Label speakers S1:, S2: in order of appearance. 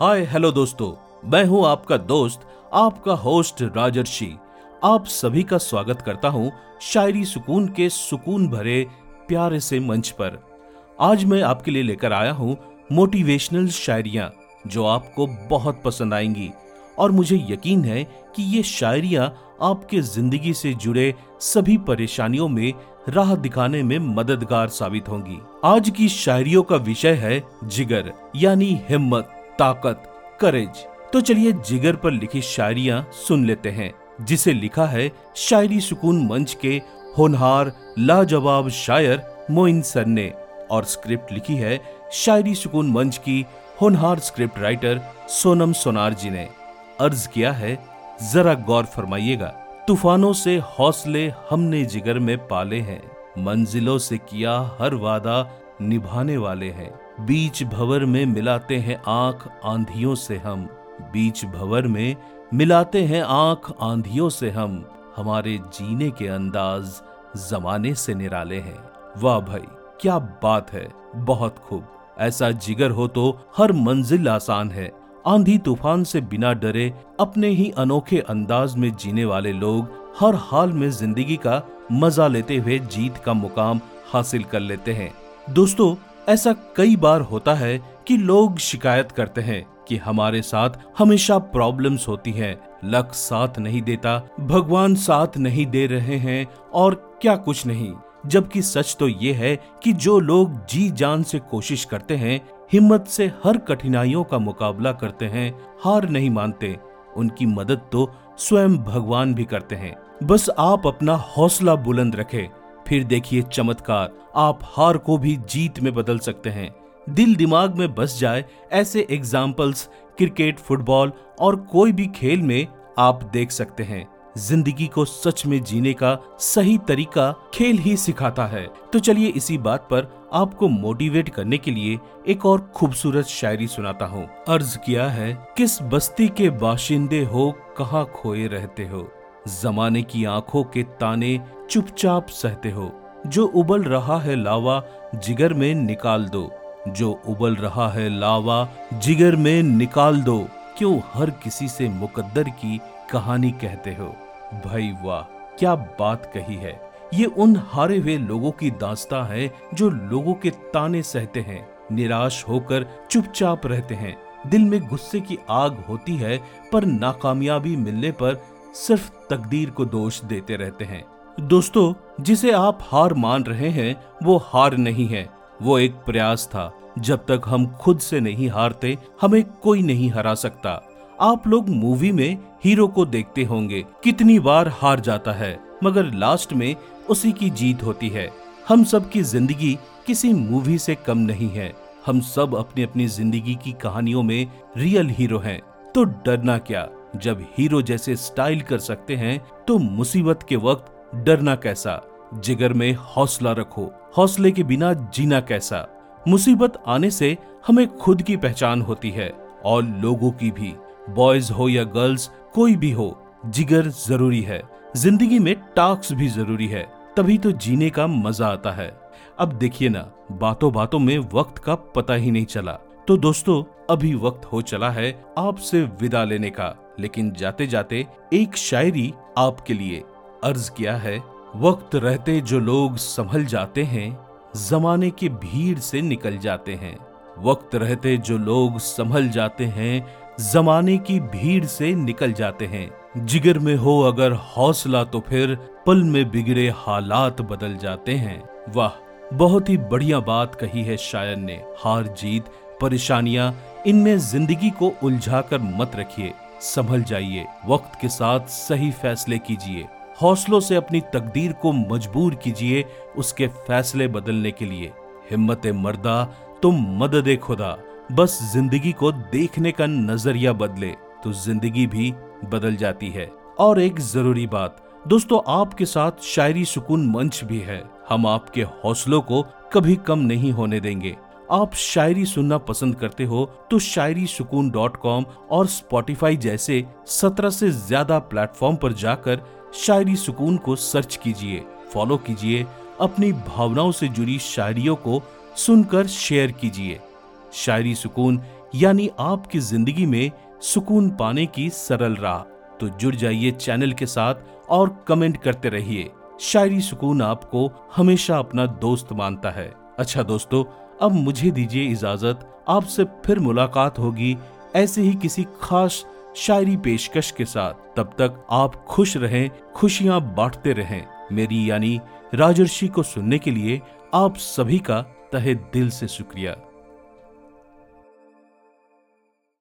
S1: हाय, hello दोस्तों। मैं हूँ आपका दोस्त, आपका होस्ट राजर्षि। आप सभी का स्वागत करता हूँ शायरी सुकून के सुकून भरे प्यारे से मंच पर। आज मैं आपके लिए लेकर आया हूँ मोटिवेशनल शायरियाँ, जो आपको बहुत पसंद आएँगी। और मुझे यकीन है कि ये शायरियाँ आपके ज़िंदगी से जुड़े सभी परेशानियों में राह दिखाने में मददगार साबित होंगी। आज की शायरियों का विषय है जिगर, यानी हिम्मत। ताकत करेज तो चलिए जिगर पर लिखी शायरियाँ सुन लेते हैं, जिसे लिखा है शायरी सुकून मंच के होनहार लाजवाब शायर मोइन सर ने, और स्क्रिप्ट लिखी है शायरी सुकून मंच की होनहार स्क्रिप्ट राइटर सोनम सोनार जी ने। अर्ज़ किया है, जरा गौर फरमाइएगा, तूफानों से हौसले हमने जिगर में पाले हैं, मंजिलों से किया हर वादा निभाने वाले हैं। बीच भवर में मिलाते हैं आँख आंधियों से हम। बीच भवर में मिलाते हैं आँख आंधियों से हम। हमारे जीने के अंदाज जमाने से निराले हैं। वाह भाई, क्या बात है, बहुत खूब। ऐसा जिगर हो तो हर मंजिल आसान है। आंधी तूफ़ान से बिना डरे अपने ही अनोखे अंदाज में जीने वाले लोग हर हाल में ज़िंदगी का मज़ा लेते हुए जीत का मुकाम हासिल कर लेते हैं। दोस्तों ऐसा कई बार होता है कि लोग शिकायत करते हैं कि हमारे साथ हमेशा प्रॉब्लम्स होती हैं। लक साथ नहीं देता, भगवान साथ नहीं दे रहे हैं और क्या कुछ नहीं। जबकि सच तो ये है कि जो लोग जी जान से कोशिश करते हैं, हिम्मत से हर कठिनाइयों का मुकाबला करते हैं, हार नहीं मानते। उनकी मदद तो स्वयं भगवान भी करते हैं। बस आप अपना हौसला बुलंद रखें। फिर देखिए चमत्कार। आप हार को भी जीत में बदल सकते हैं। दिल दिमाग में बस जाए ऐसे एग्जाम्पल्स क्रिकेट फुटबॉल और कोई भी खेल में आप देख सकते हैं। ज़िंदगी को सच में जीने का सही तरीका खेल ही सिखाता है। तो चलिए इसी बात पर आपको मोटिवेट करने के लिए एक और खूबसूरत शायरी सुनाता हूँ। अर्ज़ किया है, किस बस्ती के बाशिंदे हो, कहाँ खोए रहते हो? जमाने की आँखों के ताने चुपचाप सहते हो। जो उबल रहा है लावा, जिगर में निकाल दो। जो उबल रहा है लावा, जिगर में निकाल दो। क्यों हर किसी से मुकद्दर की कहानी कहते हो? भाई वाह, क्या बात कही है। ये उन हारे हुए लोगों की दास्ता है जो लोगों के ताने सहते हैं। निराश होकर चुपचाप रहते हैं। दिल में गुस्से की आग होती है, पर नाकामयाबी मिलने पर सिर्फ़ तकदीर को दोष देते रहते हैं। दोस्तों, जिसे आप हार मान रहे हैं, वो हार नहीं है। वो एक प्रयास था। जब तक हम खुद से नहीं हारते, हमें कोई नहीं हरा सकता। आप लोग मूवी में हीरो को देखते होंगे, कितनी बार हार जाता है, मगर लास्ट में उसी की जीत होती है। हम सब की ज़िंदगी किसी मूवी से कम नहीं है। हम सब अपनी अपनी ज़िंदगी की कहानियों में रियल हीरो हैं। तो डरना क्या? जब हीरो जैसे स्टाइल कर सकते हैं तो मुसीबत के वक्त डरना कैसा, जिगर में हौसला रखो, हौसले के बिना जीना कैसा। मुसीबत आने से हमें खुद की पहचान होती है, और लोगों की भी। बॉयज़ हो या गर्ल्स कोई भी हो, जिगर ज़रूरी है। ज़िंदगी में टास्क भी ज़रूरी है, तभी तो जीने का मज़ा आता है। अब देखिए ना बातों बातों में वक्त का पता ही नहीं चला। तो दोस्तों, अभी वक्त हो चला है आपसे विदा लेने का, लेकिन जाते जाते एक शायरी आपके लिए अर्ज़ किया है, वक्त रहते जो लोग संभल जाते हैं, जमाने की भीड़ से निकल जाते हैं। वक्त रहते जो लोग संभल जाते हैं, जमाने की भीड़ से निकल जाते हैं। जिगर में हो अगर हौसला तो फिर पल में बिगड़े हालात बदल जाते हैं। वाह, बहुत ही बढ़िया बात कही है शायर ने। हार जीत, परेशानियाँ, इनमें ज़िंदगी को उलझा कर मत रखिए। संभल जाइए, वक्त के साथ सही फैसले कीजिए। हौसलों से अपनी तकदीर को मजबूर कीजिए उसके फैसले बदलने के लिए। हिम्मत मर्दा, तुम मदद खुदा। बस ज़िंदगी को देखने का नज़रिया बदले तो ज़िंदगी भी बदल जाती है। और एक ज़रूरी बात, दोस्तों, आपके साथ शायरी सुकून मंच भी है। हम आपके हौसलों को कभी कम नहीं होने देंगे। आप शायरी सुनना पसंद करते हो तो शायरी सुकून डॉट कॉम और स्पॉटिफाई जैसे सत्रह से ज़्यादा प्लेटफॉर्म पर जाकर शायरी सुकून को सर्च कीजिए, फॉलो कीजिए, अपनी भावनाओं से जुड़ी शायरियों को सुनकर शेयर कीजिए। शायरी सुकून यानी आपकी ज़िंदगी में सुकून पाने की सरल राह। तो जुड़ जाइए चैनल के साथ और कमेंट करते रहिए। शायरी सुकून आपको हमेशा अपना दोस्त मानता है। अच्छा दोस्तों, अब मुझे दीजिए इजाज़त। आपसे फिर मुलाकात होगी। ऐसे ही किसी खास शायरी पेशकश के साथ तब तक आप खुश रहें, खुशियाँ बांटते रहें। मेरी यानी राजर्षि को सुनने के लिए आप सभी का तहे दिल से शुक्रिया।